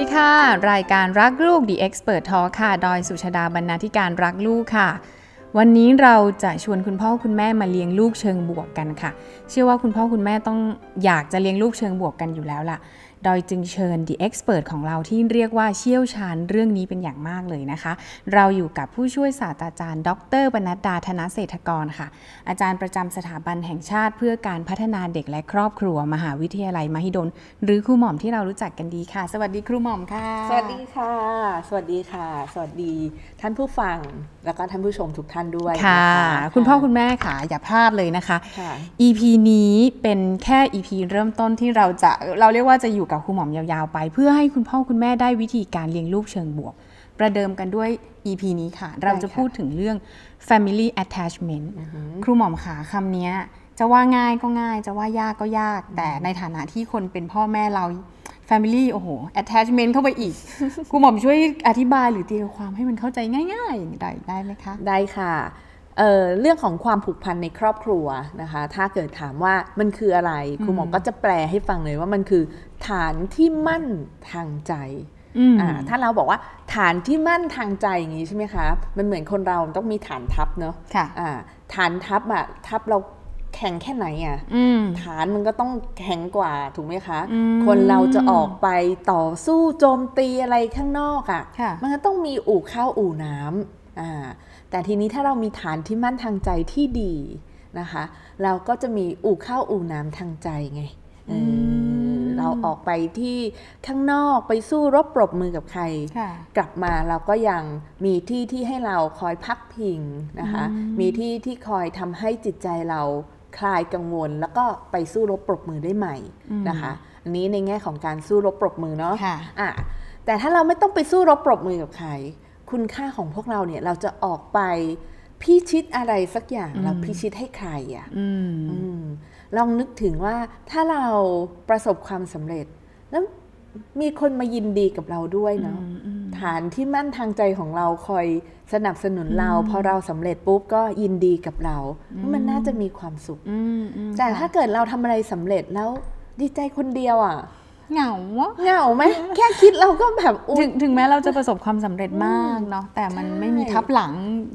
ดีค่ะ รายการรักลูก The Expert Talk ค่ะ ดอยสุชาดาบรรณาธิการรักลูกค่ะ วันนี้เราจะชวนคุณพ่อคุณแม่มาเลี้ยงลูกเชิงบวกกันค่ะ เชื่อว่าคุณพ่อคุณแม่ต้องอยากจะเลี้ยงลูกเชิงบวกกันอยู่แล้วล่ะ ดอยจึงเชิญ The Expert ของเราที่เรียกว่าเชี่ยวชาญเรื่องนี้เป็นอย่างมากเลยนะคะ เราอยู่กับผู้ช่วยศาสตราจารย์ ดรบรรณดาธนเศรษฐกรค่ะ อาจารย์ประจำสถาบันแห่งชาติ เพื่อการพัฒนาเด็กและครอบครัว มหาวิทยาลัยมหิดล หรือครูหม่อมที่เรารู้จักกันดีค่ะ สวัสดีครูหม่อมค่ะ สวัสดีค่ะ สวัสดีค่ะ สวัสดีท่านผู้ฟังแล้วก็ท่านผู้ชมทุกท่านด้วยค่ะนคุณพ่อคุณแม่ค่ะ อย่าพลาดเลยนะคะค่ะ EP นี้เป็นแค่ EP เริ่มต้นที่เราจะเราเรียกว่าจะอยู่กับครูหม่อมยาวๆไป เพื่อให้คุณพ่อคุณแม่ได้วิธีการเลี้ยงลูกเชิงบวก ประเดิมกันด้วย EP นี้ค่ะ เราจะพูดถึงเรื่อง family attachment ครูหม่อมค่ะคำเนี้ยจะว่าง่ายก็ง่าย จะว่ายากก็ยาก แต่ในฐานะที่คนเป็นพ่อแม่เรา family โอ้โห attachment เข้าไปอีกครูหม่อมช่วยอธิบายหรือตีความให้มันเข้าใจง่ายๆอย่างไรได้ไหมคะ ได้ค่ะเอ่อเรื่องของความผูกพันในครอบครัวนะคะ ถ้าเกิดถามว่ามันคืออะไรครูหมอก็จะแปลให้ฟังเลยว่ามันคือ ฐานที่มั่นทางใจอืมอ่าถ้าเราบอกว่าฐานที่มั่นทางใจอย่างนี้ใช่ไหมคะ มันเหมือนคนเราต้องมีฐานทัพเนาะค่ะอ่าฐานทัพอะทัพเราแข็งแค่ไหนอะอืมฐานมันก็ต้องแข็งกว่าถูกไหมคะอืมคนเราจะออกไปต่อสู้โจมตีอะไรข้างนอกอะค่ะ มันก็ต้องมีอู่ข้าวอู่น้ำอ่าแต่ทีนี้ถ้าเรามีฐานที่มั่นทางใจที่ดีนะคะ เราก็จะมีอู่ข้าวอู่น้ำทางใจไงเอออ เราออกไปที่ข้างนอกไปสู้รบปรบมือกับใครค่ะกลับมาเราก็ยังมีที่ที่ให้เราคอยพักพิงนะคะมีที่ที่คอยทำให้จิตใจเราคลายกังวล แล้วก็ไปสู้รบปรบมือได้ใหม่นะคะ อันนี้ในแง่ของการสู้รบปรบมือเนาะค่ะอะแต่ถ้าเราไม่ต้องไปสู้รบปรบมือกับใคร คุณค่าของพวกเราเนี่ยเราจะออกไปพิชิตอะไรสักอย่างเราพิชิตให้ใครอะอืมอืม ลองนึกถึงว่าถ้าเราประสบความสำเร็จ แล้วมีคนมายินดีกับเราด้วยเนาะฐานที่มั่นทางใจของเราคอยสนับสนุนเรา พอเราสำเร็จปุ๊บก็ยินดีกับเรา มันน่าจะมีความสุขอืมอืมแต่ถ้าเกิดเราทำอะไรสำเร็จแล้วดีใจคนเดียวอะ เหงาวะเหงาไหมแค่คิดเราก็แบบอุ๊ยถึงถึงแม้เราจะประสบความสำเร็จมากเนาะแต่มันใช่ไม่มีทับหลัง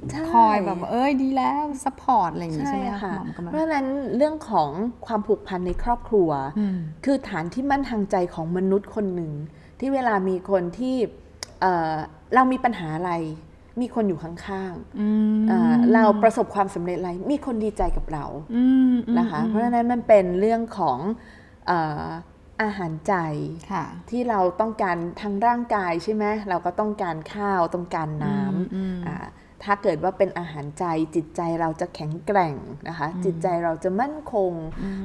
ใช่คอยแบบว่าเอ้ยดีแล้ว support อะไรอย่างงี้ใช่ใช่ไหมค่ะหมอโอมกำลังเพราะฉะนั้นเรื่องของความผูกพันในครอบครัวอืมคือฐานที่มั่นทางใจของมนุษย์คนหนึ่ง ที่เวลามีคนที่เอ่อเรามีปัญหาอะไรมีคนอยู่ข้างอืมๆเอ่อเราประสบความสำเร็จอะไร มีคนดีใจกับเราอืมอืมนะคะ เพราะฉะนั้นมันเป็นเรื่องของเอ่ออาหารใจค่ะที่เราต้องการทางร่างกายใช่ไหมเราก็ต้องการข้าวต้องการน้อืมำอ่าถ้าเกิดว่าเป็นอาหารใจจิตใจเราจะแข็งแกร่งนะคะ จิตใจเราจะมั่นคง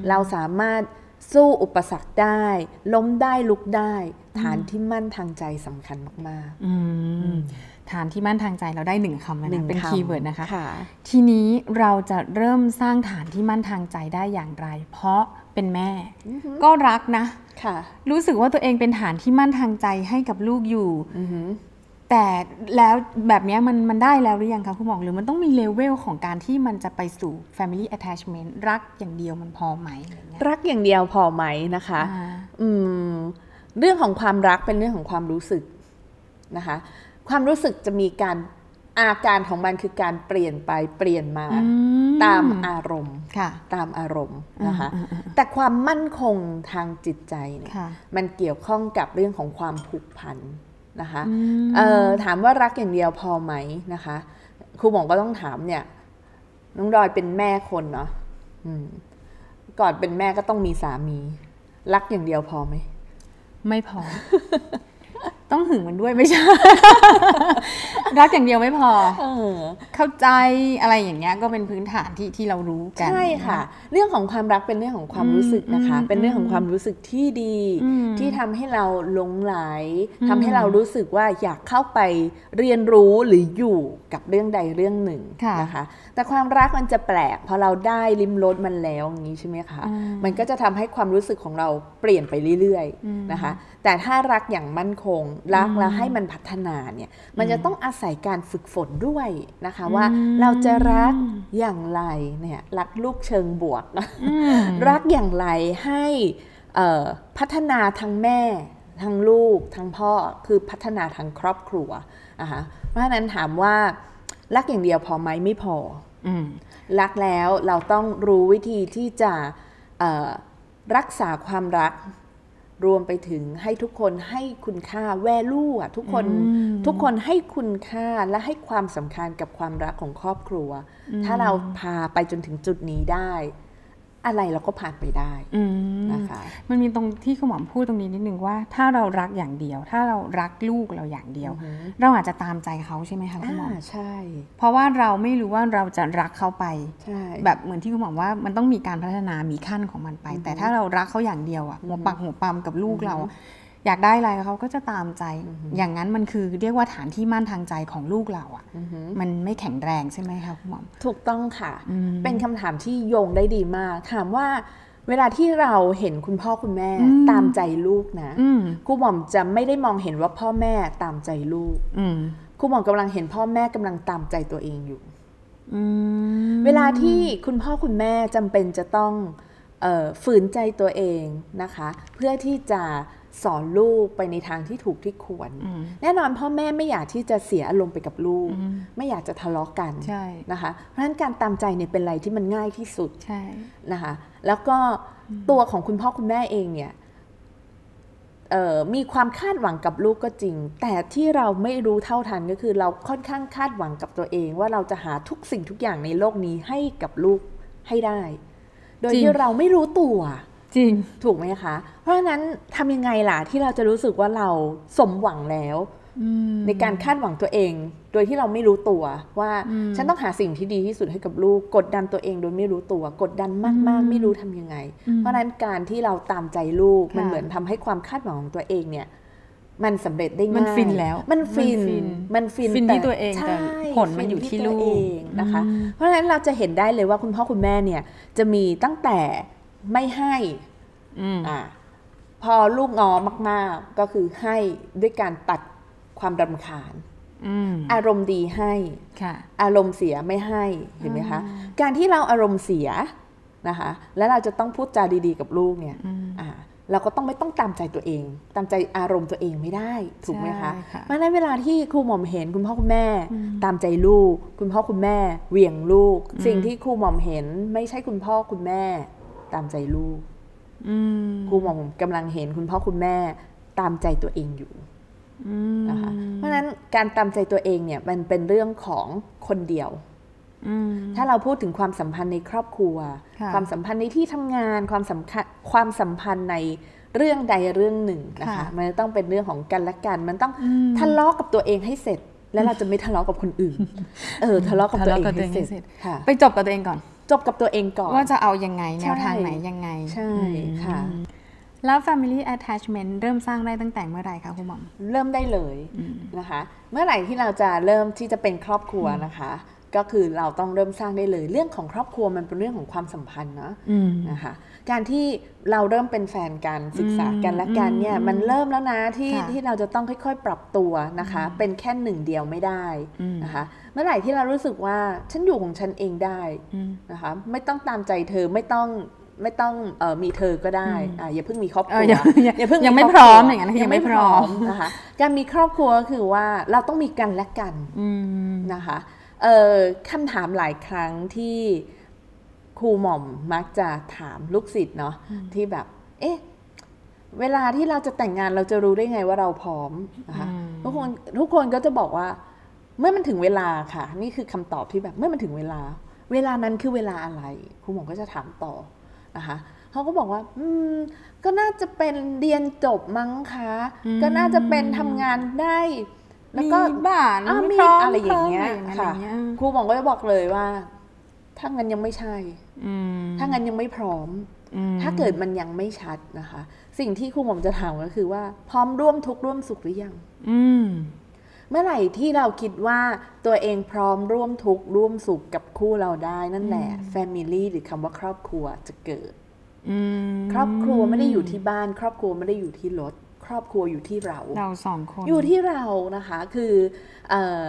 เราสามารถสู้อุปสรรคได้ ล้มได้ลุกได้ ฐานที่มั่นทางใจสำคัญมากอืมฐานที่มั่นทางใจเราได้หนึ่งคำแล้วๆหนึ่นะงเป็นำคีย์เวิร์ดนะคะค่ะทีนี้เราจะเริ่มสร้างฐานที่มั่นทางใจได้อย่างไร เพราะเป็นแม่ ก็รักนะค่ะ รู้สึกว่าตัวเองเป็นฐานที่มั่นทางใจให้กับลูกอยู่อือหือแต่แล้วแบบเนี้ยมันมันได้แล้วหรือยังคะคุณหมอหรือมันต้องมีเลเวลของการที่มันจะไปสู่ family attachment รักอย่างเดียวมันพอไหมอะไรเงี้ยรักอย่างเดียวพอไหมนะคะอ่าอืมเรื่องของความรักเป็นเรื่องของความรู้สึกนะคะ ความรู้สึกจะมีการ อาการของมันคือการเปลี่ยนไปเปลี่ยนมาอืมตามอารมณ์ค่ะตามอารมณ์นะคะอืมอืมแต่ความมั่นคงทางจิตใจเนี่ยค่ะมันเกี่ยวข้องกับเรื่องของความผูกพันนะคะอืมเอ่อถามว่ารักอย่างเดียวพอไหมนะคะครูหมองก็ต้องถามเนี่ยน้องดอยเป็นแม่คนเนาะอืมก่อนเป็นแม่ก็ต้องมีสามี รักอย่างเดียวพอไหม ไม่พอต้องหึงมันด้วยไม่ใช่ รักอย่างเดียวไม่พอเออเข้าใจอะไรอย่างเงี้ยก็เป็นพื้นฐานที่ที่เรารู้กันใช่ค่ะ เรื่องของความรักเป็นเรื่องของความรู้สึกนะคะอืมเป็นเรื่องของความรู้สึกที่ดีอืมที่ทำให้เราหลงไหลอืมทำให้เรารู้สึกว่าอยากเข้าไปเรียนรู้หรืออยู่กับเรื่องใดเรื่องหนึ่งค่ะนะคะ แต่ความรักมันจะแปลกพอเราได้ลิมรสมันแล้วอย่างนี้ใช่ไหมคะอืมมันก็จะทำให้ความรู้สึกของเราเปลี่ยนไปเรื่อยอืมๆนะคะ แต่ถ้ารักอย่างมั่นคงรักแล้วให้มันพัฒนาเนี่ยมันจะต้องอาศัยการฝึกฝนด้วยนะคะว่าอืมเราจะรักอย่างไรเนี่ยรักลูกเชิงบวกอืมรักอย่างไรให้เอ่อพัฒนาทั้งแม่ทั้งลูกทั้งพ่อคือพัฒนาทั้งครอบครัวนะคะเพราะฉะนั้นถามว่ารักอย่างเดียวพอไหมไม่พออืมรักแล้วเราต้องรู้วิธีที่จะเอ่อรักษาความรัก รวมไปถึงให้ทุกคนให้คุณค่าแวลูอะทุกคนอืมทุกคนให้คุณค่าและให้ความสำคัญกับความรักของครอบครัว ถ้าเราพาไปจนถึงจุดนี้ได้ อะไรเราก็ผ่านไปได้อืมนะคะ มันมีตรงที่คุณหมอพูดตรงนี้นิดนึงว่า ถ้าเรารักอย่างเดียว ถ้าเรารักลูกเราอย่างเดียว เราอาจจะตามใจเขาใช่ไหมคะคุณหมออ่าใช่ เพราะว่าเราไม่รู้ว่าเราจะรักเขาไปใช่แบบเหมือนที่คุณหมอว่ามันต้องมีการพัฒนามีขั้นของมันไป แต่ถ้าเรารักเขาอย่างเดียวอะหัวปักหัวปั๊มกับลูกเรา อยากได้อะไรเขาก็จะตามใจ อย่างนั้นมันคือเรียกว่าฐานที่มั่นทางใจของลูกเราอะมันไม่แข็งแรงใช่ไหมคะคุณหมอถูกต้องค่ะอืมเป็นคำถามที่โยงได้ดีมาก ถามว่าเวลาที่เราเห็นคุณพ่อคุณแม่อืมตามใจลูกนะอืมครูหม่อมจะไม่ได้มองเห็นว่าพ่อแม่ตามใจลูกอืมครูหม่อมกำลังเห็นพ่อแม่กำลังตามใจตัวเองอยู่อืมเวลาที่คุณพ่อคุณแม่จำเป็นจะต้องเออฝืนใจตัวเองนะคะ เพื่อที่จะ สอนลูกไปในทางที่ถูกที่ควรอืมแน่นอนพ่อแม่ไม่อยากที่จะเสียอารมณ์ไปกับลูกอืมไม่อยากจะทะเลาะกันใช่นะคะ เพราะฉะนั้นการตามใจเนี่ยเป็นอะไรที่มันง่ายที่สุดใช่นะคะ แล้วก็ตัวของคุณพ่อคุณแม่เองเนี่ยเอ่อมีความคาดหวังกับลูกก็จริง แต่ที่เราไม่รู้เท่าทันก็คือ เราค่อนข้างคาดหวังกับตัวเอง ว่าเราจะหาทุกสิ่งทุกอย่างในโลกนี้ให้กับลูกให้ได้ โดยที่เราไม่รู้ตัว จริง ถูกไหมคะ เพราะฉะนั้นทำยังไงล่ะที่เราจะรู้สึกว่าเราสมหวังแล้วอืมในการคาดหวังตัวเอง โดยที่เราไม่รู้ตัวว่าอืมฉันต้องหาสิ่งที่ดีที่สุดให้กับลูก กดดันตัวเองโดยไม่รู้ตัว กดดันมาก ๆ ไม่รู้ทำยังไง เพราะฉะนั้นการที่เราตามใจลูกค่ะมันเหมือนทำให้ความคาดหวังของตัวเองเนี่ย มันสำเร็จได้ง่ายมันฟินแล้ว มันฟิน มันฟินมันฟินฟินที่แตัวเองแต่ใช่ผลมันอยู่ที่ฟิลูกตัวเองนะคะอืมเพราะฉะนั้นเราจะเห็นได้เลยว่าคุณพ่อคุณแม่เนี่ยจะมีตั้งแต่ ไม่ให้อืมอะพอลูกงอมาก ๆ ก็คือให้ด้วยการตัดความรำคาญอืมอารมณ์ดีให้ค่ะอารมณ์เสียไม่ให้เห็นไหมคะ การที่เราอารมณ์เสียนะคะ แล้วเราจะต้องพูดจาดีๆกับลูกเนี่ยอืมอ่าเราก็ต้องไม่ต้องตามใจตัวเอง ตามใจอารมณ์ตัวเองไม่ได้ถูกไหมคะใช่ค่ะเพราะฉะนั้นเวลาที่ครูหม่อมเห็นคุณพ่อคุณแม่ ตามใจลูก คุณพ่อคุณแม่เหวี่ยงลูก สิ่งที่ครูหม่อมเห็น ไม่ใช่คุณพ่อคุณแม่ ตามใจลูกอืมครูหม่อมกำลังเห็นคุณพ่อคุณแม่ตามใจตัวเองอยู่อืมนะคะเพราะฉะนั้นการตามใจตัวเองเนี่ยมันเป็นเรื่องของคนเดียวอืมถ้าเราพูดถึงความสัมพันธ์ในครอบครัวค่ะความสัมพันธ์ในที่ทำงานความสำคัญความสัมพันธ์ในเรื่องใดเรื่องหนึ่งนะคะค่ะมันจะต้องเป็นเรื่องของกันและกัน มันต้องอืมทะเลาะกับตัวเองให้เสร็จ แล้วเราจะไม่ทะเลาะกับคนอื่น เออทะเลาะกับตัวเองทะเลาะกับตัวเองให้ให้เสเสร็ร็จจค่ะไปจบกับตัวเองก่อน จบกับตัวเองก่อน ว่าจะเอายังไง แนวใช่ทางไหนยังไง ใช่อืมค่ะ แล้ว family attachment เริ่มสร้างได้ตั้งแต่เมื่อไหร่คะคุณหมอม เริ่มได้เลยนะคะ เมื่อไหร่ที่เราจะเริ่มที่จะเป็นครอบครัวนะคะ ก็คือเราต้องเริ่มสร้างได้เลย เรื่องของครอบครัวมันเป็นเรื่องของความสัมพันธ์เนาะอืมนะคะการที่เราเริ่มเป็นแฟนกันศึกษากันและกันเนี่ยอืมมันเริ่มแล้วนะที่ค่ะที่เราจะต้องค่อยๆ ปรับตัวนะคะ เป็นแค่หนึ่งเดียวไม่ได้อืมนะคะ เมื่อไหร่ที่เรารู้สึกว่าฉันอยู่ของฉันเองได้อืมนะคะไม่ต้องตามใจเธอไม่ต้องไม่ต้องเออมีเธอก็ได้อ่าอย่าเพิ่งมีครอบครัวเอออย่าอย่าอย่าเพิ่งยังไม่คบพร้อมควอย่างนั้นคือยัยังงไม่ไม่พพร้ร้ออมมนะคะการมีครอบครัวก็คือว่าเราต้องมีกันและกันอืมนะคะ เออคำถามหลายครั้งที่ครูหม่อมมักจะถามลูกศิษย์เนาะที่แบบ เอ๊ะเวลาที่เราจะแต่งงานเราจะรู้ได้ไงว่าเราพร้อมนะคะอืมทุกคนทุกคนก็จะบอกว่า เมื่อมันถึงเวลาค่ะ นี่คือคำตอบที่แบบเมื่อมันถึงเวลา เวลานั้นคือเวลาอะไรครูหม่อมก็จะถามต่อนะคะเขาก็บอกว่า อืม ก็น่าจะเป็นเรียนจบมั้งคะอืมก็น่าจะเป็นทำงานได้ แล้วก็มีบ้านอะมีพร้มอะไรอย่างเงี้ยพร้มอะไรค่ะอย่างเงี้ยครูหมองก็จะบอกเลยว่า ถ้างั้นยังไม่ใช่อืมถ้างั้นยังไม่พร้อมอืมถ้าเกิดมันยังไม่ชัดนะคะ สิ่งที่ครูหมอมจะถามก็คือว่า พร้อมร่วมทุกข์ร่วมสุขหรือยังอืมเมื่อไหร่ที่เราคิดว่าตัวเองพร้อมร่วมทุกข์ร่วมสุขกับคู่เราได้นั่นแหละ family หรือคำว่าครอบครัวจะเกิดอืมครอบครัวไม่ได้อยู่ที่บ้าน ครอบครัวไม่ได้อยู่ที่รถ ครอบครัวอยู่ที่เรา เราสองคนอยู่ที่เรานะคะคือเออ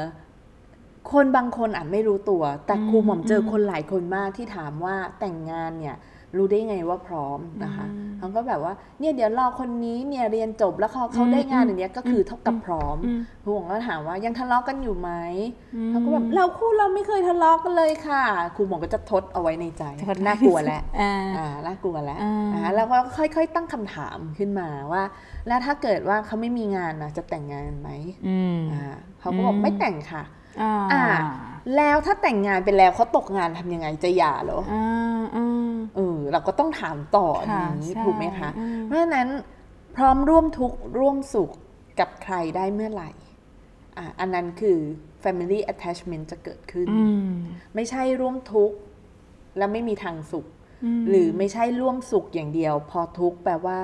คนบางคนอาจไม่รู้ตัว แต่ครูหม่อมเจอคนหลายคนมากที่ถามว่าแต่งงานเนี่ย รู้ได้ไงว่าพร้อมนะคะเขาก็แบบว่าเนี่ยเดี๋ยวรอคนนี้เนี่ยเรียนจบแล้วเขาเขาได้งานอย่างเนี้ยก็คือเท่ากับพร้อมครูหมอก็ถามว่ายังทะเลาะกันอยู่ไหมเขาก็แบบเราคู่เราไม่เคยทะเลาะกันเลยค่ะครูหมอก็จะทดเอาไว้ในใจทดน่ากลัวแล้วอ่าอ่าน่ากลัวแล้วอ่าอ่าแล้วก็ค่อยๆ ตั้งคำถามขึ้นมาว่า แล้วถ้าเกิดว่าเขาไม่มีงานนะจะแต่งงานไหมอืมอ่าเขาก็บอกอืมไม่แต่งค่ะอ่าอ่า แล้วถ้าแต่งงานไปแล้วเขาตกงานทำยังไงจะหย่าเหรออ่าอ่าเออเราก็ต้องถามต่ออค่ะย่างนี้ใช่ถูกไหมคะอืมเพราะฉะนั้นพร้อมร่วมทุกข์ร่วมสุขกับใครได้เมื่อไหร่อะอันนั้นคือ family attachment จะเกิดขึ้นอืมไม่ใช่ร่วมทุกข์แล้วไม่มีทางสุขมหรือไม่ใช่ร่วมสุขอย่างเดียว พอทุกข์แปลว่า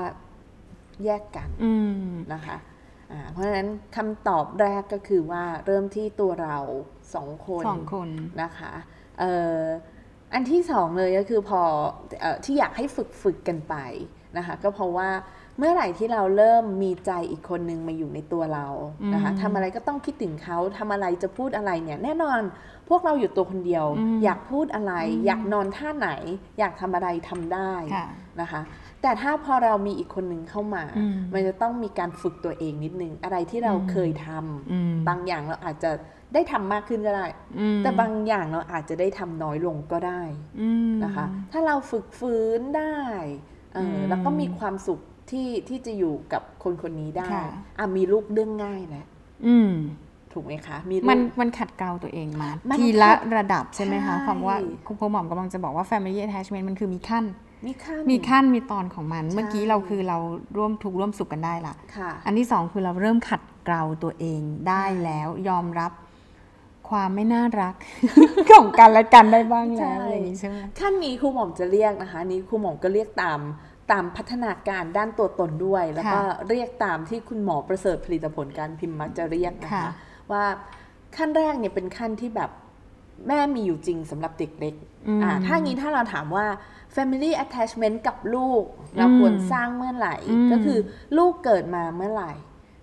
แยกกันอืมนะคะอ่า เพราะฉะนั้นคำตอบแรกก็คือว่าเริ่มที่ตัวเราสองคนสองคนนะคะเอ่ออันที่สองเลยก็คือพอเออที่อยากให้ฝึกฝึกกันไปนะคะก็เพราะว่าเมื่อไหร่ที่เราเริ่มมีใจอีกคนนึงมาอยู่ในตัวเรานะคะอืมทำอะไรก็ต้องคิดถึงเขาทำอะไรจะพูดอะไรเนี่ย แน่นอนพวกเราอยู่ตัวคนเดียวอืมอยากพูดอะไร อยากนอนท่าไหน อยากทำอะไรทำได้ค่ะนะคะ แต่ถ้าพอเรามีอีกคนนึงเข้ามาอืมมันจะต้องมีการฝึกตัวเองนิดนึง อะไรที่เราอืมเคยทำอืมบางอย่างเราอาจจะได้ทำมากขึ้นก็ได้อืมแต่บางอย่างเราอาจจะได้ทำน้อยลงก็ได้อืมนะคะ ถ้าเราฝึกฟื้นได้เอออมแล้วก็มีความสุขที่ที่จะอยู่กับคนคนนี้ได้ค่ะอะมีลูกเรื่องง่ายแหละอืมถูกไหมคะมีลูกมันมันขัดเกลาตัวเองมามันทีละขัดระดับใช่ไหมคะใช่ความว่าคุณพ่อหมอมกำลังจะบอกว่า family attachment มันคือมีขั้น มีขั้นมีขั้นมีตอนของมันใช่เมื่อกี้เราคือเราร่วมทุกข์ร่วมสุขกันได้ละค่ะ อันที่สองคือเราเริ่มขัดเกลาตัวเองได้แล้วยอมรับความไม่น่ารักของกันและกันได้บ้างแล้วใช่อะไรอย่างนี้ใช่ไหมขั้นนี้ครูหม่อมจะเรียกนะคะอันนี้ครูหม่อมก็เรียกตามตามพัฒนาการด้านตัวตนด้วย แล้วก็ค่ะเรียกตามที่คุณหมอประเสริฐผลิตผลการพิมพ์มักจะเรียกนะคะค่ะว่าขั้นแรกเนี่ยเป็นขั้นที่แบบแม่มีอยู่จริงสำหรับเด็กเล็กอืมอ่าถ้างี้ถ้าเราถามว่า family attachment กับลูก เราอืมควรสร้างเมื่อไหร่อืมก็คือลูกเกิดมาเมื่อไหร่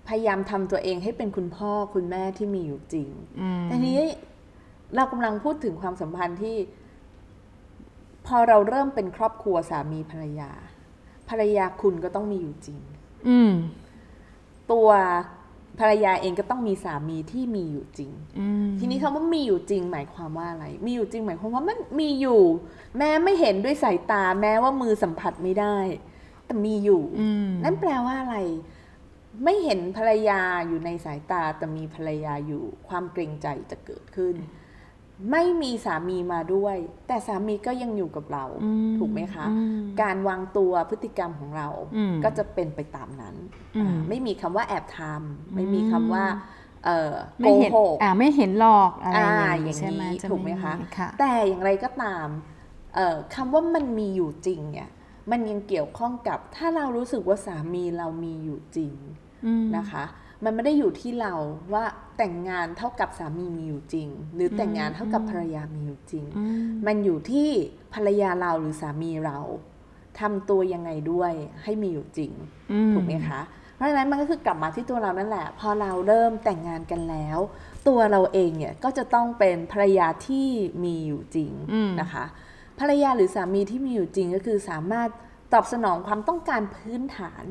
พยายามทำตัวเองให้เป็นคุณพ่อคุณแม่ที่มีอยู่จริงอืมแต่ทีนี้เรากำลังพูดถึงความสัมพันธ์ที่ พอเราเริ่มเป็นครอบครัวสามีภรรยา ภรรยาคุณก็ต้องมีอยู่จริง อืมตัว ภรรยาเองก็ต้องมีสามีที่มีอยู่จริงอืมทีนี้คำว่ามีอยู่จริง หมายความว่าอะไร มีอยู่จริง หมายความว่ามันมีอยู่ แม้ไม่เห็นด้วยสายตา แม้ว่ามือสัมผัสไม่ได้ แต่มีอยู่อืมนั่นแปลว่าอะไร ไม่เห็นภรรยาอยู่ในสายตาแต่มีภรรยาอยู่ ความเกรงใจจะเกิดขึ้น ไม่มีสามีมาด้วย แต่สามีก็ยังอยู่กับเราอืมถูกไหมคะอืมการวางตัวพฤติกรรมของเราอืมก็จะเป็นไปตามนั้นอืมอ่าไม่มีคำว่าแอบทำไม่มีคำว่าเอ่อโกไม่เห็นหกอ่าไม่เห็นหลอกอะไรอ่าอย่างอนี้ย่างใช่ไหมนี้จะถูกไหมคะค่ะแต่อย่างไรก็ตามเอ่อคำว่ามันมีอยู่จริงเนี่ยมันยังเกี่ยวข้องกับถ้าเรารู้สึกว่าสามีเรามีอยู่จริงอืมนะคะ มันไม่ได้อยู่ที่เราว่าแต่งงานเท่ากับสามีมีอยู่จริง หรือแต่งงานเท่ากับภรรยามีอยู่จริงอืมมันอยู่ที่ภรรยาเราหรือสามีเราทำตัวยังไงด้วยให้มีอยู่จริงอืถูกไหมคะเพราะฉะนั้นมันก็คือกลับมาที่ตัวเรานั่นแหละ พอเราเริ่มแต่งงานกันแล้ว ตัวเราเองเนี่ยก็จะต้องเป็นภรรยาที่มีอยู่จริงอืมนะคะ ภรรยาหรือสามีที่มีอยู่จริงก็คือสามารถตอบสนองความต้องการพื้นฐาน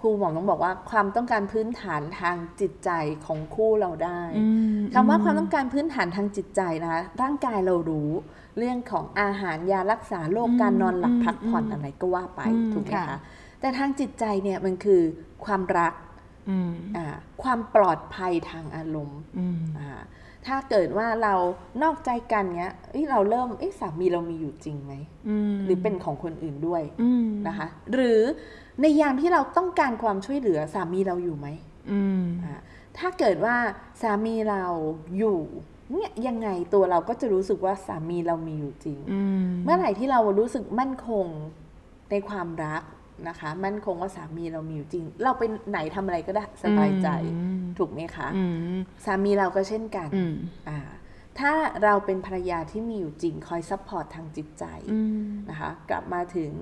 ครูหมอต้องบอกว่าความต้องการพื้นฐานทางจิตใจของคู่เราได้อืมคำว่าความต้องการพื้นฐานทางจิตใจนะคะร่างกายเรารู้ เรื่องของอาหารยารักษาโรคอืมการนอนหลับอืมพักผ่อนอืมอะไรก็ว่าไปอืมถูกไหมค่ะคะแต่ทางจิตใจเนี่ยมันคือความรักอืมอ่าความปลอดภัยทางอารมณ์อืมอ่าถ้าเกิดว่าเรานอกใจกันเนี้ยเอ้ยเราเริ่มเอ้ยสามีเรามีอยู่จริงไหมอืมหรือเป็นของคนอื่นด้วยอืมนะคะ หรือ ในยามที่เราต้องการความช่วยเหลือสามีเราอยู่ไหมอืมอ่าถ้าเกิดว่าสามีเราอยู่เนี่ยยังไงตัวเราก็จะรู้สึกว่าสามีเรามีอยู่จริงอืมเมื่อไหร่ที่เรารู้สึกมั่นคงในความรักนะคะ มั่นคงว่าสามีเรามีอยู่จริง เราไปไหนทำอะไรก็ได้สบายใจอืมถูกไหมคะอืมสามีเราก็เช่นกันอืมอ่าถ้าเราเป็นภรรยาที่มีอยู่จริงคอย support ทางจิตใจอืมนะคะ กลับมาถึง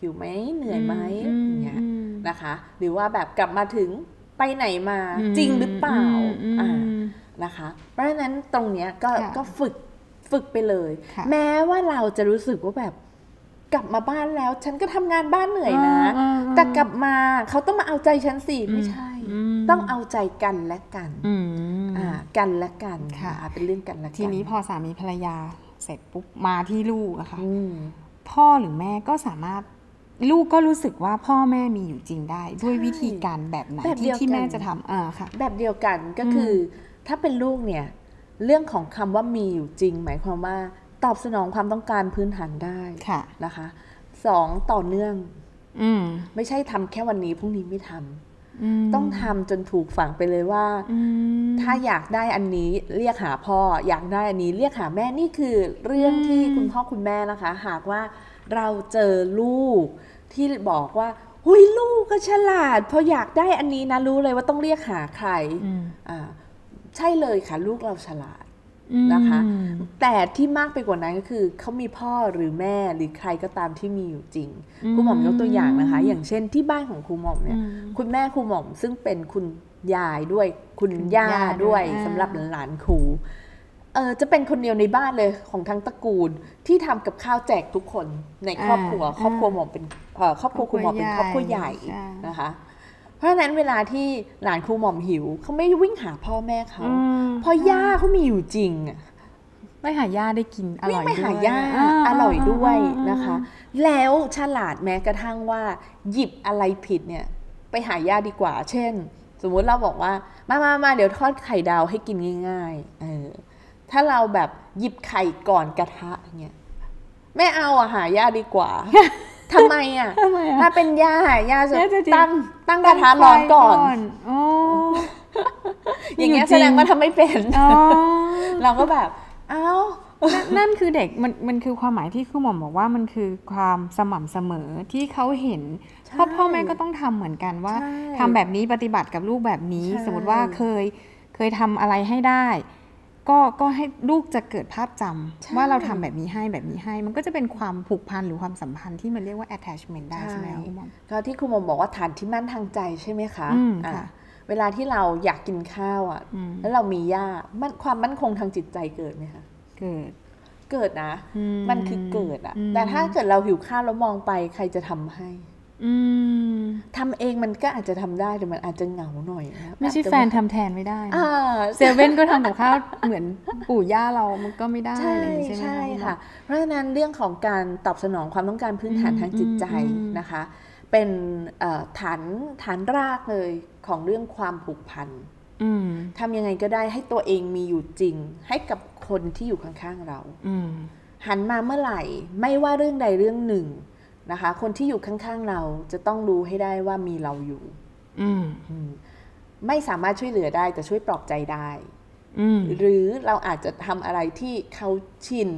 หิวไหมเหนื่อยไหมอืมอย่างเงี้ยอืมนะคะ หรือว่าแบบกลับมาถึงไปไหนมาอืมจริงหรือเปล่าอืมอ่านะคะ เพราะฉะนั้นตรงเนี้ยก็ค่ะก็ฝึกฝึกไปเลยค่ะแม้ว่าเราจะรู้สึกว่าแบบกลับมาบ้านแล้ว ฉันก็ทำงานบ้านเหนื่อยนะอ่าอ่าแต่กลับมาเขาต้องมาเอาใจฉันสิไม่ใช่อืมต้องเอาใจกันและกันอืมอ่ากันและกันค่ะนเป็นเรื่องกันและกัน ทีนี้พอสามีภรรยาเสร็จปุ๊บมาที่ลูกอะค่ะอืมพ่อหรือแม่ก็สามารถ ลูกก็รู้สึกว่าพ่อแม่มีอยู่จริงได้ ด้วยวิธีการแบบไหนแบบเดีที่ยวที่กันแม่จะทำอ่าค่ะ แบบเดียวกันก็คือ ถ้าเป็นลูกเนี่ย เรื่องของคำว่ามีอยู่จริง หมายความว่าตอบสนองความต้องการพื้นฐานได้ค่ะ นะคะสองต่อเนื่องอืมไม่ใช่ทำแค่วันนี้พรุ่งนี้ไม่ทำมต้องทำจนถูกฝังไปเลยว่า อืม ถ้าอยากได้อันนี้เรียกหาพ่อ อยากได้อันนี้เรียกหาแม่นี่คือเรื่องที่คุณพ่อคุณแม่นะคะ หากว่าเราเจอลูก ที่บอกว่าหุยลูกก็ฉลาดพออยากได้อันนี้นะรู้เลยว่าต้องเรียกหาใครอืมอ่าใช่เลยค่ะ ลูกเราฉลาดนะคะอืมแต่ที่มากไปกว่านั้นก็คือเขามีพ่อหรือแม่หรือใครก็ตามที่มีอยู่จริงอืมครูหม่อมยกตัวอย่างนะคะ อย่างเช่นที่บ้านของครูหม่อมเนี่ยอืมคุณแม่ครูหม่อมซึ่งเป็นคุณยายด้วยคุณคุณย่าย่าด้ด้ววยยอ่าสำหรับหลานๆครูเออจะเป็นคนเดียวในบ้านเลยของทั้งตระกูลที่ทำกับข้าวแจกทุกคนในครอบครัว ครอบครัวหม่อมเป็นเอ่อครอบครัวครูหม่อมเป็นครอบครัวใหญ่ใช่นะคะ เพราะฉะนั้นเวลาที่หลานครูหม่อมหิวเขาไม่วิ่งหาพ่อแม่เขาอืมเพราะย่าเขามีอยู่จริงอะไม่หาย่าได้กินอวิ่ร่งอยไปด้วยหาย่าอร่อยด้วยนะคะ แล้วฉลาดแม้กระทั่งว่า หยิบอะไรผิดเนี่ยไปหาย่าดีกว่า เช่น สมมุติเราบอกว่า มามามาเดี๋ยวทอดไข่ดาวให้กินง่ายๆเออ ถ้าเราแบบหยิบไข่ก่อนกระทะอย่างเงี้ยไม่เอาอะหาย่าดีกว่าทำไมอะทำไมอะถ้าเป็นย่าย่าจะย่าจะตั้งตั้งกระทะร้อนก่อนโอ้อย่างเงี้ยอยู่จริแสงดงว่าทำไม่เป็นอ๋อเราก็แบบ เอ้านั่นนั่นคือเด็กมันมันคือความหมายที่ครูหม่อมบอกว่ามันคือความสม่ำเสมอที่เขาเห็นใช่เพราะพ่อแม่ก็ต้องทำเหมือนกันว่าใช่ทำแบบนี้ปฏิบัติกับลูกแบบนี้ใช่สมมติว่าเคยเคยทำอะไรให้ได้ ก็ก็ให้ลูกจะเกิดภาพจำว่าเราทำแบบนี้ให้แบบนี้ให้ มันก็จะเป็นความผูกพันหรือความสัมพันธ์ที่มันเรียกว่า attachment ได้ใช่ไหมคะครูหม่อมก็ที่ครูหมอมบอกว่าฐานที่มั่นทางใจใช่ไหมคะอืมอะค่ะเวลาที่เราอยากกินข้าวอะอืมแล้วเรามีย่ามันความมั่นคงทางจิตใจเกิดไหมคะเกิดเกิดนะอืมมันคือเกิดอะอืมแต่ถ้าเกิดเราหิวข้าวแล้วมองไปใครจะทำให้อืม ทำเองมันก็อาจจะทำได้แต่มันอาจจะเหงาหน่อยนะไม่ใช่อาจจะแฟนทำแทนไม่ได้นะอ่าเซเว่นก็ทำกับข้าวเหมือนปู่ย่าเรามันก็ไม่ได้ใช่อะไรอย่างนี้ใช่ไหมใช่ณหมอค่ะ เพราะฉะนั้นเรื่องของการตอบสนองความต้องการพื้นฐานอืมทางจิตใจอืมอืมนะคะ เป็นเอ่อฐานฐานรากเลยของเรื่องความผูกพันอืมทำยังไงก็ได้ให้ตัวเองมีอยู่จริง ให้กับคนที่อยู่ข้างๆเราอืมหันมาเมื่อไหร่ ไม่ว่าเรื่องใดเรื่องหนึ่ง นะคะ คนที่อยู่ข้างๆเราจะต้องรู้ให้ได้ว่ามีเราอยู่ อืมอืมไม่สามารถช่วยเหลือได้แต่ช่วยปลอบใจได้อืมหรือเราอาจจะทำอะไรที่เขาชิน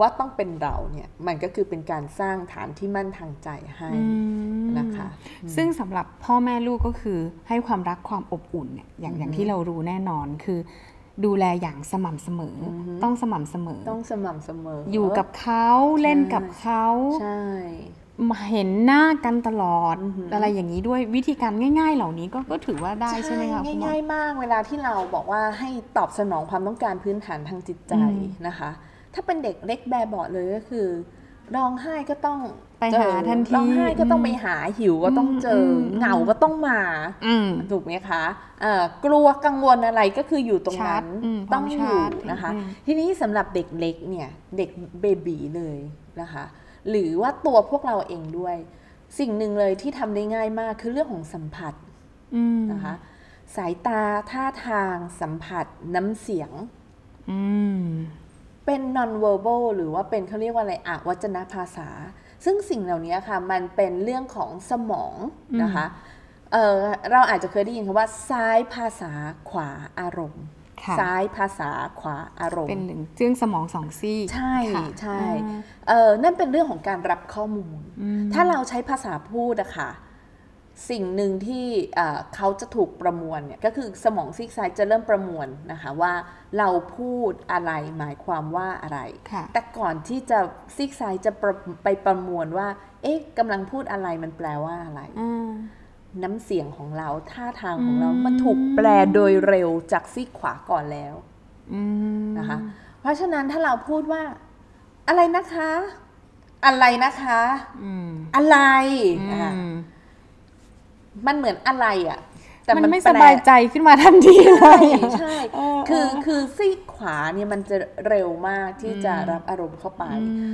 ว่าต้องเป็นเราเนี่ยมันก็คือเป็นการสร้างฐานที่มั่นทางใจให้อืมนะคะ ซึ่งสำหรับพ่อแม่ลูกก็คือให้ความรักความอบอุ่นเนี่ยอย่างอย่างที่เรารู้แน่นอนคือดูแลอย่างสม่ำเสมออต้องสม่ำเสมอ ต้องสม่ำเสมอออยู่กับเขาเล่นกับเขาใช่มา เห็นหน้ากันตลอดอือหือออะไรอย่างนี้ด้วยวิธีการง่าย ๆ เหล่านี้ก็ก็ถือว่าได้ใช่ไหมคะคุณหมอง่ายๆมากเวลาที่เราบอกว่าให้ตอบสนองความต้องการพื้นฐานทางจิตใจอืมนะคะ ถ้าเป็นเด็กเล็กแบบเบาะเลยก็คือร้องไห้ก็ต้องไปหาเจอทันทีร้องไห้ก็ต้องอืมไปหาหิวก็ต้องเจออมเหงาก็ต้องมาอืมถูกไหมคะเอ่อกลัวกังวลอะไรก็คืออยู่ตรงนั้นชัดอืมต้องความอยู่ชัดนะคะอืมทีนี้สำหรับเด็กเล็กเนี่ยเด็กเบบีเลยนะคะ หรือว่าตัวพวกเราเองด้วย สิ่งหนึ่งเลยที่ทำได้ง่ายมากคือเรื่องของสัมผัสอืมนะคะสายตาท่าทางสัมผัสน้ำเสียงอืมเป็น non verbal หรือว่าเป็นเขาเรียกว่าอะไรอะวัจนภาษา ซึ่งสิ่งเหล่านี้ค่ะ มันเป็นเรื่องของสมองนะคะเออเราอาจจะเคยได้ยินคำว่าซ้ายภาษาขวาอารมณ์ค่ะ ซ้ายภาษาขวาอารมเป็นณ์หนึ่งเจื้องสมองสองซี่ ใช่ค่ะใช่อ่าเออนั่นเป็นเรื่องของการรับข้อมูลอืมถ้าเราใช้ภาษาพูดอะค่ะสิ่งหนึ่งที่เอ่อเขาจะถูกประมวลเนี่ยก็คือสมองซีกซ้ายจะเริ่มประมวลนะคะว่าเราพูดอะไรหมายความว่าอะไรค่ะแต่ก่อนที่จะซีกซ้ายจะประไปประมวลว่า เอ๊ะกำลังพูดอะไรมันแปลว่าอะไรอ่า น้ำเสียงของเราท่าทางของเราอืมมันถูกแปลโดยเร็วจากซีกขวาก่อนแล้วอืมนะคะ เพราะฉะนั้นถ้าเราพูดว่า อะไรนะคะ อะไรนะคะอืมอะไรอือะมมันเหมือนอะไรอะแต่มันมันไม่แปสลบายใจขึ้นมาทันทีเลใช่ยอะใช่เออคือเออคือซีกขวาเนี่ยมันจะเร็วมากที่จะรับอารมณ์เข้าไป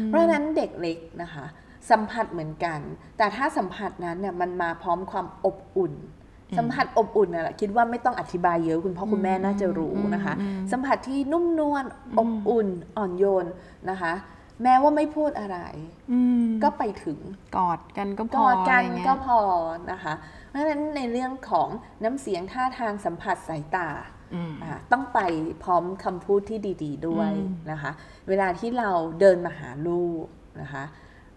เพราะฉะนั้นเด็กเล็กนะคะ สัมผัสเหมือนกัน แต่ถ้าสัมผัสนั้นเนี่ยมันมาพร้อมความอบอุ่น สัมผัสอบอุ่นน่ะคิดว่าไม่ต้องอธิบายเยอะคุณพ่อคุณแม่น่าจะรู้นะคะ สัมผัสที่นุ่มนวลอบอุ่นอ่อนโยนนะคะ แม้ว่าไม่พูดอะไรอืมก็ไปถึงกอดกันก็พกออดกันอะไรเงี้ยก็พอนะคะ เพราะฉะนั้นในเรื่องของน้ำเสียงท่าทางสัมผัสสายตาอืมอะต้องไปพร้อมคำพูดที่ดี ๆ ด้วยอืมนะคะ เวลาที่เราเดินมาหาลูกนะคะ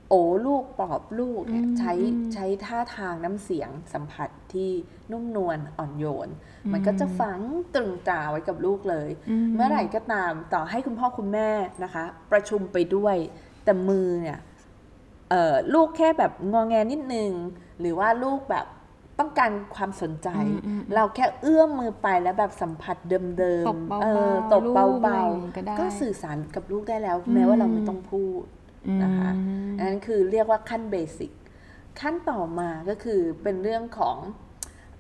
โอ้ลูกปลอบลูกเนี่ยใช้ใช้ท่าทางน้ำเสียงสัมผัสที่นุ่มนวลอ่อนโยน มันก็จะฝังตรึงตราไว้กับลูกเลย เมื่อไหร่ก็ตามต่อให้คุณพ่อคุณแม่นะคะ ประชุมไปด้วย แต่มือเนี่ยเอ่อลูกแค่แบบงอแงนิดนึง หรือว่าลูกแบบต้องการความสนใจ เราแค่เอื้อมมือไปแล้วแบบสัมผัสเดิมตบๆเบาๆเออตบลูกเบาอะไรอย่างงี้ก็ได้ๆก็สื่อสารกับลูกได้แล้ว แม้ว่าเราไม่ต้องพูด นะคะอืมอันนั้นคือเรียกว่าขั้นเบสิกขั้นต่อมาก็คือเป็นเรื่องของ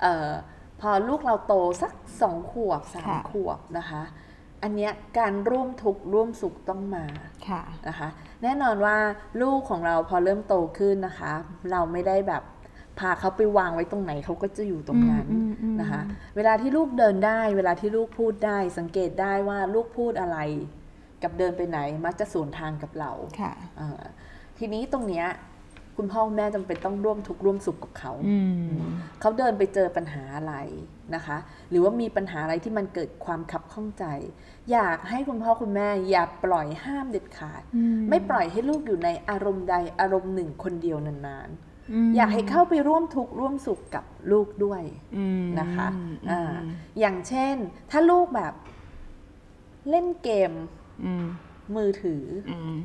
เออพอลูกเราโตสักสองขวบสามค่ะขวบนะคะ อันเนี้ยการร่วมทุกข์ร่วมสุขต้องมาค่ะนะคะ แน่นอนว่าลูกของเราพอเริ่มโตขึ้นนะคะ เราไม่ได้แบบพาเขาไปวางไว้ตรงไหนเขาก็จะอยู่ตรงนั้นอืมอืมนะคะ เวลาที่ลูกเดินได้ เวลาที่ลูกพูดได้ สังเกตได้ว่าลูกพูดอะไร กับเดินไปไหนมักจะสวนทางกับเราค่ะเอ่อทีนี้ตรงเนี้ยคุณพ่อคุณแม่จำเป็นต้องร่วมทุกข์ร่วมสุขกับเขาอืมเขาเดินไปเจอปัญหาอะไรนะคะ หรือว่ามีปัญหาอะไรที่มันเกิดความขับข้องใจ อยากให้คุณพ่อคุณแม่อย่าปล่อยห้ามเด็ดขาด ไม่ปล่อยให้ลูกอยู่ในอารมณ์ใดอารมณ์หนึ่งคนเดียวนานๆ อยากให้เข้าไปร่วมทุกข์ร่วมสุขกับลูกด้วยอืมนะคะอืมอ่าอย่างเช่น ถ้าลูกแบบเล่นเกมอื มมือถืออืม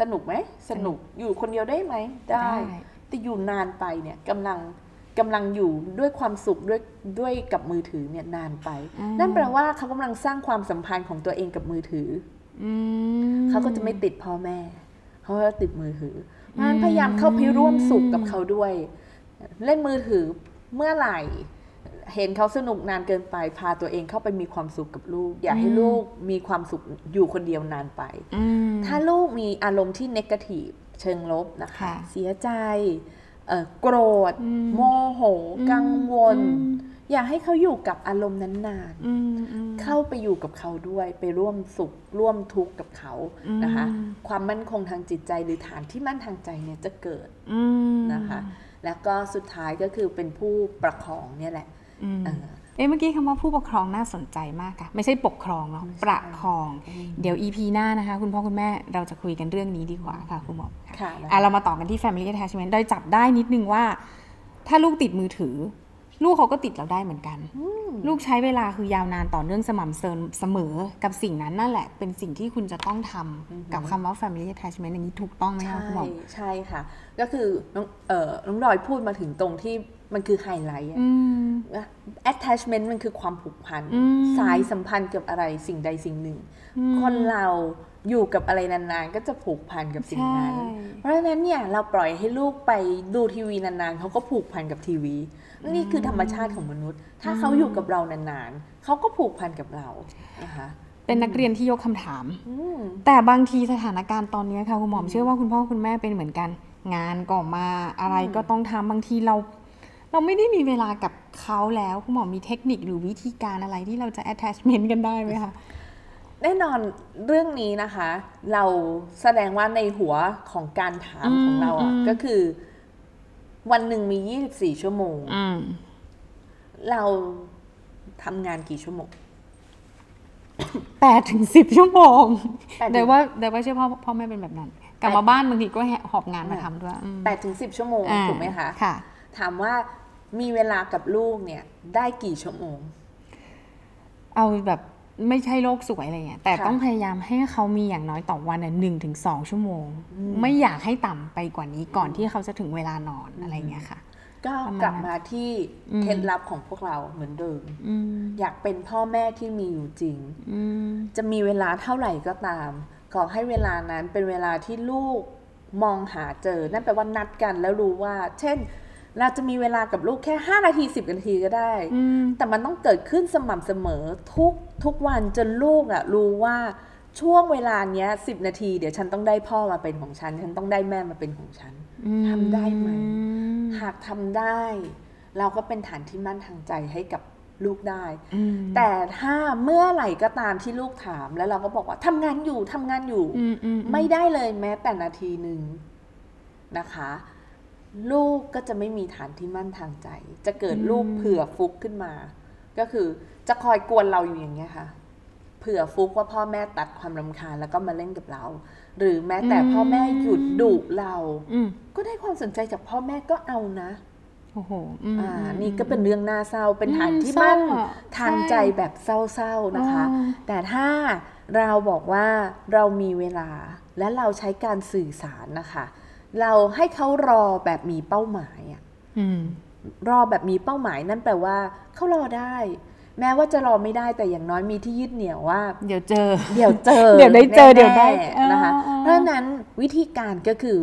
สนุกไหมสนุกอยู่คนเดียวได้ไหมได้ได้ แต่อยู่นานไปเนี่ยกำลังกำลังอยู่ด้วยความสุขด้วยด้วยกับมือถือเนี่ยนานไป นั่นแปลว่าเขากำลังสร้างความสัมพันธ์ของตัวเองกับมือถืออืมอเขาก็จะไม่ติดพ่อแม่เขาก็ติดมือถือเพราะฉะนั้นพยายามเข้าไปร่วมสุขกับเขาด้วย เล่นมือถือเมื่อไหร่ เห็นเขาสนุกนานเกินไป พาตัวเองเข้าไปมีความสุขกับลูก อย่าให้ลูกมีความสุขอยู่คนเดียวนานไปอืมถ้าลูกมีอารมณ์ที่ n ก a t i v e เชิงลบนะคะค่ะเสียใจเอ่อโกรธอืมโมโห กังวล อยากให้เขาอยู่กับอารมณ์นั้นนานอืมอืมเข้าไปอยู่กับเขาด้วย ไปร่วมสุขร่วมทุกข์กับเขานะคะอืมความมั่นคงทางจิตใจหรือฐานที่มั่นทางใจเนี่ยจะเกิดอืมนะคะ แล้วก็สุดท้ายก็คือเป็นผู้ประคองเนี่ยแหละอืม เออเอ๊ะเมื่อกี้คำว่าผู้ปกครองน่าสนใจมากค่ะ ไม่ใช่ปกครองเนาะประคอง เดี๋ยว EP หน้านะคะ คุณพ่อคุณแม่เราจะคุยกันเรื่องนี้ดีกว่าค่ะคุณหมอค่ะอะเรามาต่อกันที่ Family Attachment โดยจับได้นิดนึงว่า ถ้าลูกติดมือถือ ลูกเขาก็ติดเราได้เหมือนกัน ลูกใช้เวลาคือยาวนานต่อเนื่องสม่ำเสมอกับสิ่งนั้นนั่นแหละ เป็นสิ่งที่คุณจะต้องทำกับคำว่า Family Attachment อย่างนี้ถูกต้องไหมใช่คะคุณหมอใช่ค่ะ ก็คือน้องเอ่อน้องดอยพูดมาถึงตรงที่มันคือไฮไลท์อะอืม attachment มันคือความผูกพันอืมสายสัมพันธ์กับอะไรสิ่งใดสิ่งหนึ่ง คนเราอยู่กับอะไรนานๆ ก็จะผูกพันกับสิ่งนั้นใช่เพราะฉะนั้นเนี่ยเราปล่อยให้ลูกไปดูทีวีนานๆเขาก็ผูกพันกับทีวี นี่คือธรรมชาติของมนุษย์ ถ้าเขาอยู่กับเรานานๆเขาก็ผูกพันกับเรานะคะเป็นนักเรียนที่ยกคำถามอืมแต่บางทีสถานการณ์ตอนนี้ค่ะคุณหมอมเชื่อว่าคุณพ่อคุณแม่เป็นเหมือนกัน งานก็มาอะไรก็ต้องทำบางทีเรา เราไม่ได้มีเวลากับเขาแล้วคุณหมอมีเทคนิคหรือวิธีการอะไรที่เราจะ attachment กันได้ไหมคะแน่นอนเรื่องนี้นะคะ เราแสดงว่าในหัวของการถามของเราอะอืมก็คือ วันหนึ่งมี 24 ชั่วโมง อืมเราทำงานกี่ชั่วโมง แปดถึงสิบชั่วโมงแปดถึงแต่ว่าแต่ว่าเชื่อพ่อพ่อแม่เป็นแบบนั้น กลับมาบ้านบางทีก็แหหอบงานมาทำด้วยอืม8ถึง10 ชั่วโมง อ่าถูกไหมคะ ค่ะ ถามว่ามีเวลากับลูกเนี่ย ได้กี่ชั่วโมง เอาแบบ ไม่ใช่โลกสวยอะไรเงี้ยแต่ค่ะต้องพยายามให้เขามีอย่างน้อยต่อวันหนึ่งถึงสองชั่วโมง ไม่อยากให้ต่ำไปกว่านี้ก่อนที่เขาจะถึงเวลานอนอะไรเงี้ยค่ะ ก็ประมาณกลับมาที่อืมเคล็ดลับของพวกเราเหมือนเดิมอืมอยากเป็นพ่อแม่ที่มีอยู่จริงอืมจะมีเวลาเท่าไหร่ก็ตาม ขอให้เวลานั้นเป็นเวลาที่ลูกมองหาเจอ นั่นแปลว่านัดกันแล้วรู้ว่า เช่น เราจะมีเวลากับลูกแค่ 5 นาที 10 นาทีก็ได้อืมแต่มันต้องเกิดขึ้นสม่ำเสมอทุกทุกวันจนลูกอะรู้ว่าช่วงเวลาเนี้ยสินาที เดี๋ยวฉันต้องได้พ่อมาเป็นของฉัน ฉันต้องได้แม่มาเป็นของฉันทำได้ไหมหากทำได้ เราก็เป็นฐานที่มั่นทางใจให้กับลูกได้อืมแต่ถ้าเมื่อไหร่ก็ตามที่ลูกถามแล้วเราก็บอกว่าทำงานอยู่ทำงานอยู่อืมอืมไม่ได้เลยแม้แต่นาทีหนึ่งนะคะ ลูกก็จะไม่มีฐานที่มั่นทางใจ จะเกิดลูกเผื่อฟุกขึ้นมา ก็คือจะคอยกวนเราอยู่อย่างเงี้ยค่ะ เผื่อฟุกว่าพ่อแม่ตัดความรำคาญแล้วก็มาเล่นกับเรา หรือแม้แต่พ่อแม่หยุดดุเราอืมก็ได้ความสนใจจากพ่อแม่ก็เอานะโอ้โหอืมอ่าอืมนี่ก็เป็นเรื่องน่าเศร้า เป็นฐานที่เศร้ามั่นอะทางใช่ใจแบบเศร้าๆนะคะอ๋อแต่ถ้าเราบอกว่าเรามีเวลาและเราใช้การสื่อสารนะคะ เราให้เขารอแบบมีเป้าหมายอะอืมรอแบบมีเป้าหมายนั่นแปลว่าเขารอได้ แม้ว่าจะรอไม่ได้แต่อย่างน้อยมีที่ยึดเหนี่ยวว่า เดี๋ยวเจอ เดี๋ยวเจอ เดี๋ยวได้เจอแน่ๆเดี๋ยวได้นะคะอ๋อเพราะฉะนั้นวิธีการก็คือ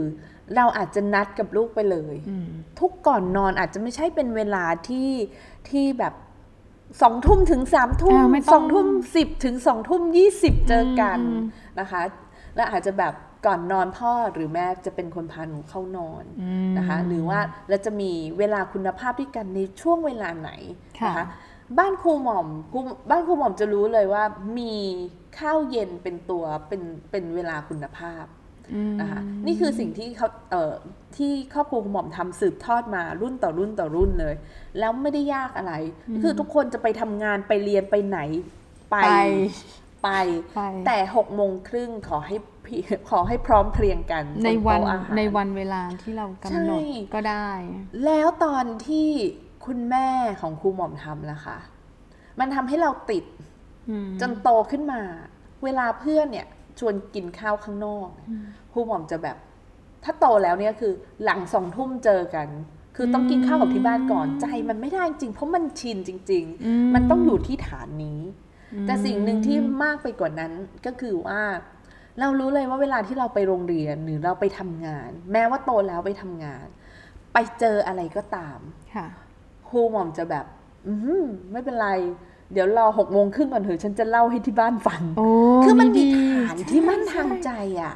เราอาจจะนัดกับลูกไปเลยอืมทุกก่อนนอนอาจจะไม่ใช่เป็นเวลาที่ที่แบบสองทุ่มถึงสามทุ่มอ่าไม่ต้องสองทุ่มสิบถึงสองทุ่มยี่สิบเจอกันอืมนะคะ แล้วอาจจะแบบ ก่อนนอนพ่อหรือแม่จะเป็นคนพาหนูเข้านอนอืมนะคะหรือว่าเราจะมีเวลาคุณภาพด้วยกันในช่วงเวลาไหนค่ะนะคะบ้านครูหม่อมครูบ้านครูหม่อมจะรู้เลยว่ามีข้าวเย็นเป็นตัวเป็นเป็นเวลาคุณภาพอืมนะคะนี่คือสิ่งที่เขาเอ่อที่ครอบครัวคุณหม่อมทำสืบทอดมารุ่นต่อรุ่นต่อรุ่นเลย แล้วไม่ได้ยากอะไร คือทุกคนจะไปทำงานไปเรียนไปไหนไปไปไปไป แต่หกโมงครึ่งขอให้พี่ ขอให้พร้อมเพรียงกันในบวันโต๊ะอาหารในวันเวลาที่เรากำหนดใช่ก็ได้ แล้วตอนที่คุณแม่ของครูหม่อมทำล่ะคะมันทำให้เราติดอืมจนโตขึ้นมา เวลาเพื่อนเนี่ยชวนกินข้าวข้างนอกครูหม่อมจะแบบ ถ้าโตแล้วเนี่ยคือหลังสองทุ่มเจอกัน คือต้องกินข้าวกับที่บ้านก่อนใจมันไม่ได้จริงเพราะมันชินจริงอืมๆมันต้องอยู่ที่ฐานนี้ แต่สิ่งหนึ่งที่มากไปกว่านั้นก็คือว่า เรารู้เลยว่าเวลาที่เราไปโรงเรียนหรือเราไปทำงาน แม้ว่าโตแล้วไปทำงาน ไปเจออะไรก็ตามค่ะครูหม่อมจะแบบอือหือไม่เป็นไร เดี๋ยวรอหกโมงครึ่งก่อนเถอะฉันจะเล่าให้ที่บ้านฟังโอ้คือมันมีดีฐานที่มั่นทางใจอะ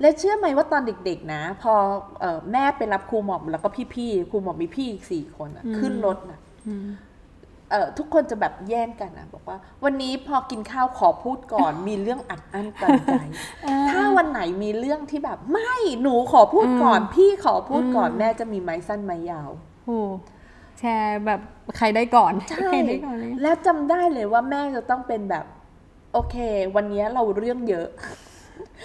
และเชื่อไหมว่าตอนเด็กๆนะ พอเออแม่ไปรับครูหม่อมแล้วก็พี่ๆครูหม่อมมีพี่อีกสี่คนอะขึ้นรถนะอืม เออทุกคนจะแบบแย่งกันนะบอกว่า วันนี้พอกินข้าวขอพูดก่อน มีเรื่องอัดอั้นตันใจถ้าวันไหนมีเรื่องที่แบบไม่หนูขอพูดก่อน พี่ขอพูดก่อนแม่จะมีไม้สั้นไม้ยาวโอ้แชร์แบบใครได้ก่อนใช่ใครได้ก่อนเลยแล้วจำได้เลยว่าแม่จะต้องเป็นแบบ โอเค วันนี้เราเรื่องเยอะ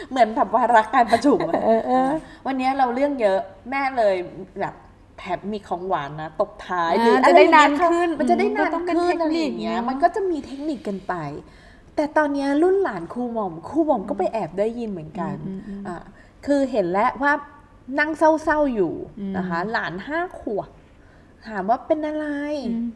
เหมือนแบบวาระการประชุมอะเออเออวันนี้เราเรื่องเยอะ แม่เลยแบบ แถมมีของหวานนะตบท้ายอ่าหรือจะได้อรอย่งเงี้ยนานขึ้น มันจะได้อืมนานก็ต้องเป็นขึ้นเทคนิคอะไรอย่างเงี้ยเนอะมันก็จะมีเทคนิคกันไป แต่ตอนเนี้ยรุ่นหลานครูหม่อมครูหม่อมก็ไปแอบได้ยินเหมือนกันอืมอืมอะคือเห็นแล้วว่านั่งเศร้าๆอยู่อืมนะคะ หลานห้าขวบถามว่าเป็นอะไรอืม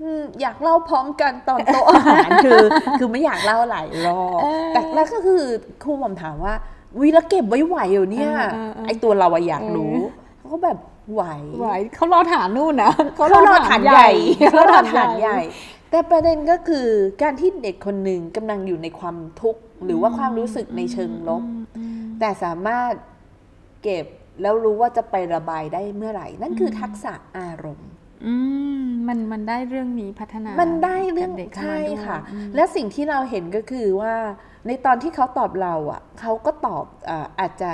อืมอยากเล่าพร้อมกันตอนโต๊ะอาหารคือ คือไม่อยากเล่าหลายรอบเออแต่แล้วก็คือครูหม่อมถามว่าวิแล้วเก็บไว้ไหวอยู่เนี่ยเออเออเออไอตัวเราอะอยากรู้เออเขาก็แบบ ไหวไหวเขารอฐานนู่นนะเขารอฐานใหญ่เขารอฐานใหญ่ญ่ แต่ประเด็นก็คือการที่เด็กคนหนึ่งกำลังอยู่ในความทุกข์หรือว่าความรู้สึกในเชิงลบ แต่สามารถเก็บแล้วรู้ว่าจะไประบายได้เมื่อไหร่ นั่นคือทักษะอารมณ์อืมมันมันได้เรื่องนี้พัฒนามัมันได้เรื่องใช่ค่ะ และสิ่งที่เราเห็นก็คือว่าในตอนที่เขาตอบเราอะเขาก็ตอบอาอาจจะ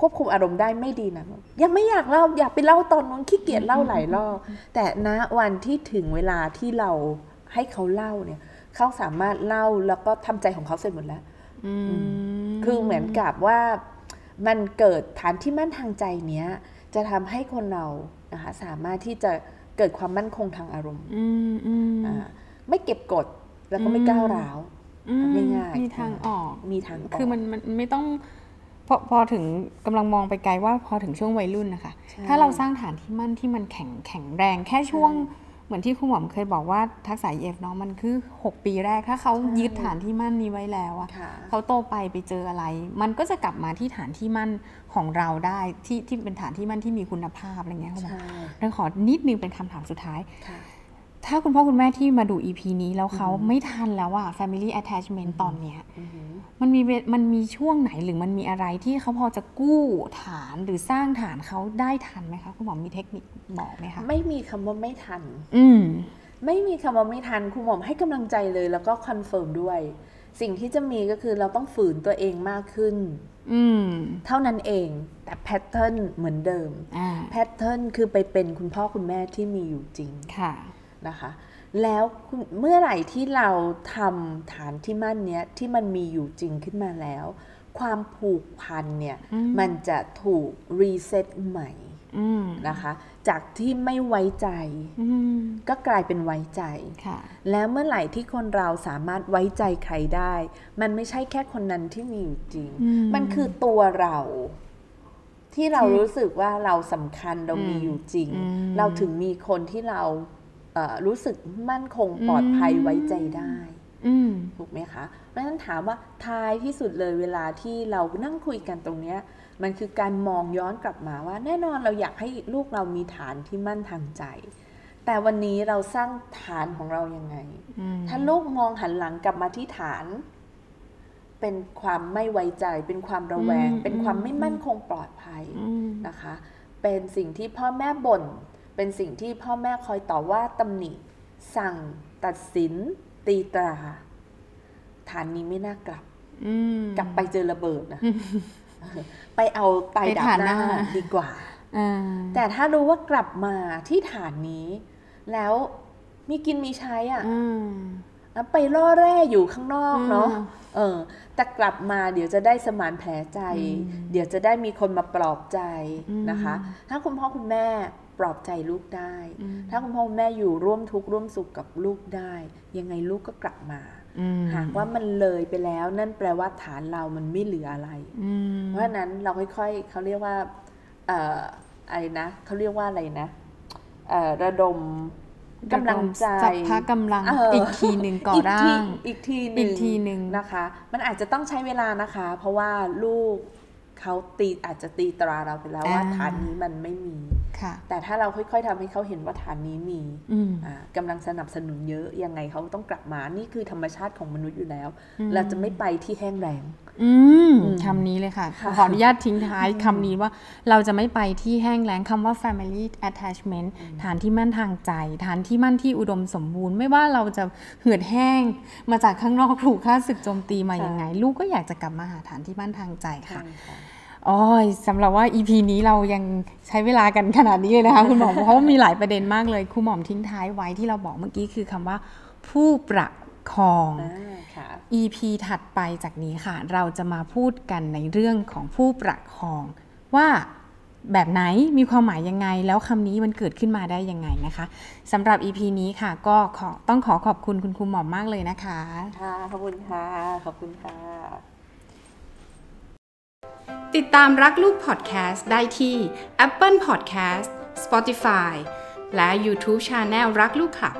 ควบคุมอารมณ์ได้ไม่ดีนะยังไม่อยากเล่าอยากไปเล่าตอนนู้นขี้เกียจเล่าหลายรอบแต่ณวันที่ถึงเวลาที่เราให้เขาเล่าเนี่ย เขาสามารถเล่าแล้วก็ทำใจของเขาเสร็จหมดแล้วอืมคือเหมือนกับว่ามันเกิดฐานที่มั่นทางใจเนี้ย จะทำให้คนเรานะคะสามารถที่จะเกิดความมั่นคงทางอารมณ์อืมอืมอ่าไม่เก็บกดแล้วก็ไม่อืมก้าวร้าวอืมง่ายๆมีทางออกมีทางออกคือมันมันไม่ต้อง พอพอถึงกำลังมองไปไกลว่าพอถึงช่วงวัยรุ่นนะคะใช่ถ้าเราสร้างฐานที่มั่นที่มันแข็งแข็งแรงแค่ช่วงเหมือนที่คุณหมอมเคยบอกว่าทักษะ EF เนาะมันคือ 6 ปีแรก ถ้าเขาใช่ยึดฐานที่มั่นนี้ไว้แล้วอะค่ะเขาโตไปไปเจออะไร มันก็จะกลับมาที่ฐานที่มั่นของเราได้ที่ที่เป็นฐานที่มั่นที่มีคุณภาพอะไรเงี้ยคุณหมอใช่เราขอนิดนึงเป็นคำถามสุดท้ายค่ะ ถ้าคุณพ่อคุณแม่ที่มาดู EP นี้แล้วเขาไม่ทันแล้วอะ family attachment ตอนเนี้ยอือหือมันมี way มันมีช่วงไหนหรือมันมีอะไรที่เขาพอจะกู้ฐานหรือสร้างฐานเขาได้ทันไหมคะคุณหมอมีเทคนิคบอกไหมคะไม่มีคำว่าไม่ทัน อืมไม่มีคำว่าไม่ทันคุณหมอโอมให้กำลังใจเลยแล้วก็ confirm ด้วย สิ่งที่จะมีก็คือเราต้องฝืนตัวเองมากขึ้นอืมเท่านั้นเองแต่ pattern เหมือนเดิมอ่า pattern คือไปเป็นคุณพ่อคุณแม่ที่มีอยู่จริงค่ะ นะคะ แล้วคุณเมื่อไหร่ที่เราทำฐานที่มั่นเนี้ยที่มันมีอยู่จริงขึ้นมาแล้ว ความผูกพันเนี่ยอืมมันจะถูก reset ใหม่อืมนะคะ จากที่ไม่ไว้ใจอืมก็กลายเป็นไว้ใจค่ะแล้วเมื่อไหร่ที่คนเราสามารถไว้ใจใครได้ มันไม่ใช่แค่คนนั้นที่มีอยู่จริงอืมมันคือตัวเราที่เราที่รู้สึกว่าเราสำคัญเรามีอยู่จริงอืมเราถึงมีคนที่เราเอ่อ รู้สึกมั่นคงปลอดภัยอืมไว้ใจได้อืมถูกไหมคะเพราะฉะนั้นถามว่าท้ายที่สุดเลยเวลาที่เรานั่งคุยกันตรงเนี้ย มันคือการมองย้อนกลับมาว่า แน่นอนเราอยากให้ลูกเรามีฐานที่มั่นทางใจ แต่วันนี้เราสร้างฐานของเรายังไงอืมถ้าลูกมองหันหลังกลับมาที่ฐาน เป็นความไม่ไว้ใจ เป็นความระแวงอืมเป็นความไม่มั่นคงปลอดภัยอืมนะคะ เป็นสิ่งที่พ่อแม่บ่น เป็นสิ่งที่พ่อแม่คอยต่อว่าตำหนิ สั่ง ตัดสิน ตีตรา ฐานนี้ไม่น่ากลับอืมกลับไปเจอระเบิดนะ ไปเอาไตไปดับฐานหหน้าน้าดีกว่าอ่าแต่ถ้ารู้ว่ากลับมาที่ฐานนี้ แล้วมีกินมีใช้อะอืมแล้วไปล่อแร่อยู่ข้างนอกเนาะอืมเออ แต่กลับมาเดี๋ยวจะได้สมานแผลใจอืมเดี๋ยวจะได้มีคนมาปลอบใจอืมนะคะ ถ้าคุณพ่อคุณแม่ ปลอบใจลูกได้อืมถ้าคุณพ่อคุณแม่อยู่ร่วมทุกข์ร่วมสุขกับลูกได้ ยังไงลูกก็กลับมาอืมหากว่ามันเลยไปแล้วนั่นแปลว่าฐานเรามันไม่เหลืออะไรอืมเพราะฉะนั้นเราค่อยๆเขาเรียกว่าเอ่ออะไรนะเขาเรียกว่าอะไรนะเอ่อระดมกำลังใจสัพพะกำลังเอออีอีกทีหนึ่งก่ออีกร่าทีงอีกทีหอีนึ่งกทีหนึ่งนะคะ มันอาจจะต้องใช้เวลานะคะ เพราะว่าลูกเขาตีอาจจะตีตราเราไปแล้วว่าอ่าฐานนี้มันไม่มีค่ะ แต่ถ้าเราค่อย ๆทำให้เขาเห็นว่าฐานนี้มีอืมอ่ากำลังสนับสนุนเยอะยังไงเขาต้องกลับมานี่คือธรรมชาติของมนุษย์อยู่แล้วอืมเราจะไม่ไปที่แห้งแรงอืมอืมคำนี้เลยค่ะค่ะ ขออนุญาตทิ้งท้ายคำนี้ว่าเราจะไม่ไปที่แห้งแล้งคำว่า family attachment ฐานที่มั่นทางใจ ฐานที่มั่นที่อุดมสมบูรณ์ ไม่ว่าเราจะเหือดแห้งมาจากข้างนอกถูกค่าศึกโจมตีมาค่ะยังไง ลูกก็อยากจะกลับมาหาฐานที่มั่นทางใจค่ะใช่ค่ะ อ๋อยสำหรับว่า EP นี้เรายังใช้เวลากันขนาดนี้เลยนะคะคุณหมอเพราะว่ามีหลายประเด็นมากเลยครูหมอมทิ้งท้ายไว้ที่เราบอกเมื่อกี้คือคำว่า ผู้ประคองอ่าค่ะ EP ถัดไปจากนี้ค่ะ เราจะมาพูดกันในเรื่องของผู้ประคอง ว่าแบบไหนมีความหมายยังไง แล้วคำนี้มันเกิดขึ้นมาได้ยังไงนะคะสำหรับ EP นี้ค่ะ ก็ขอต้องขอขอบคุณคุณครูหมอมมากเลยนะคะ ค่ะ ขอบคุณค่ะ ขอบคุณค่ะ ติดตามรักลูกพอดแคสต์ได้ที่ Apple Podcast Spotify และ YouTube Channel รักลูกขับ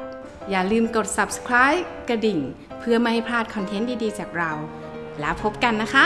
อย่าลืมกด subscribe กระดิ่ง เพื่อไม่ให้พลาดคอนเทนต์ดี ๆ จากเรา แล้วพบกันนะคะ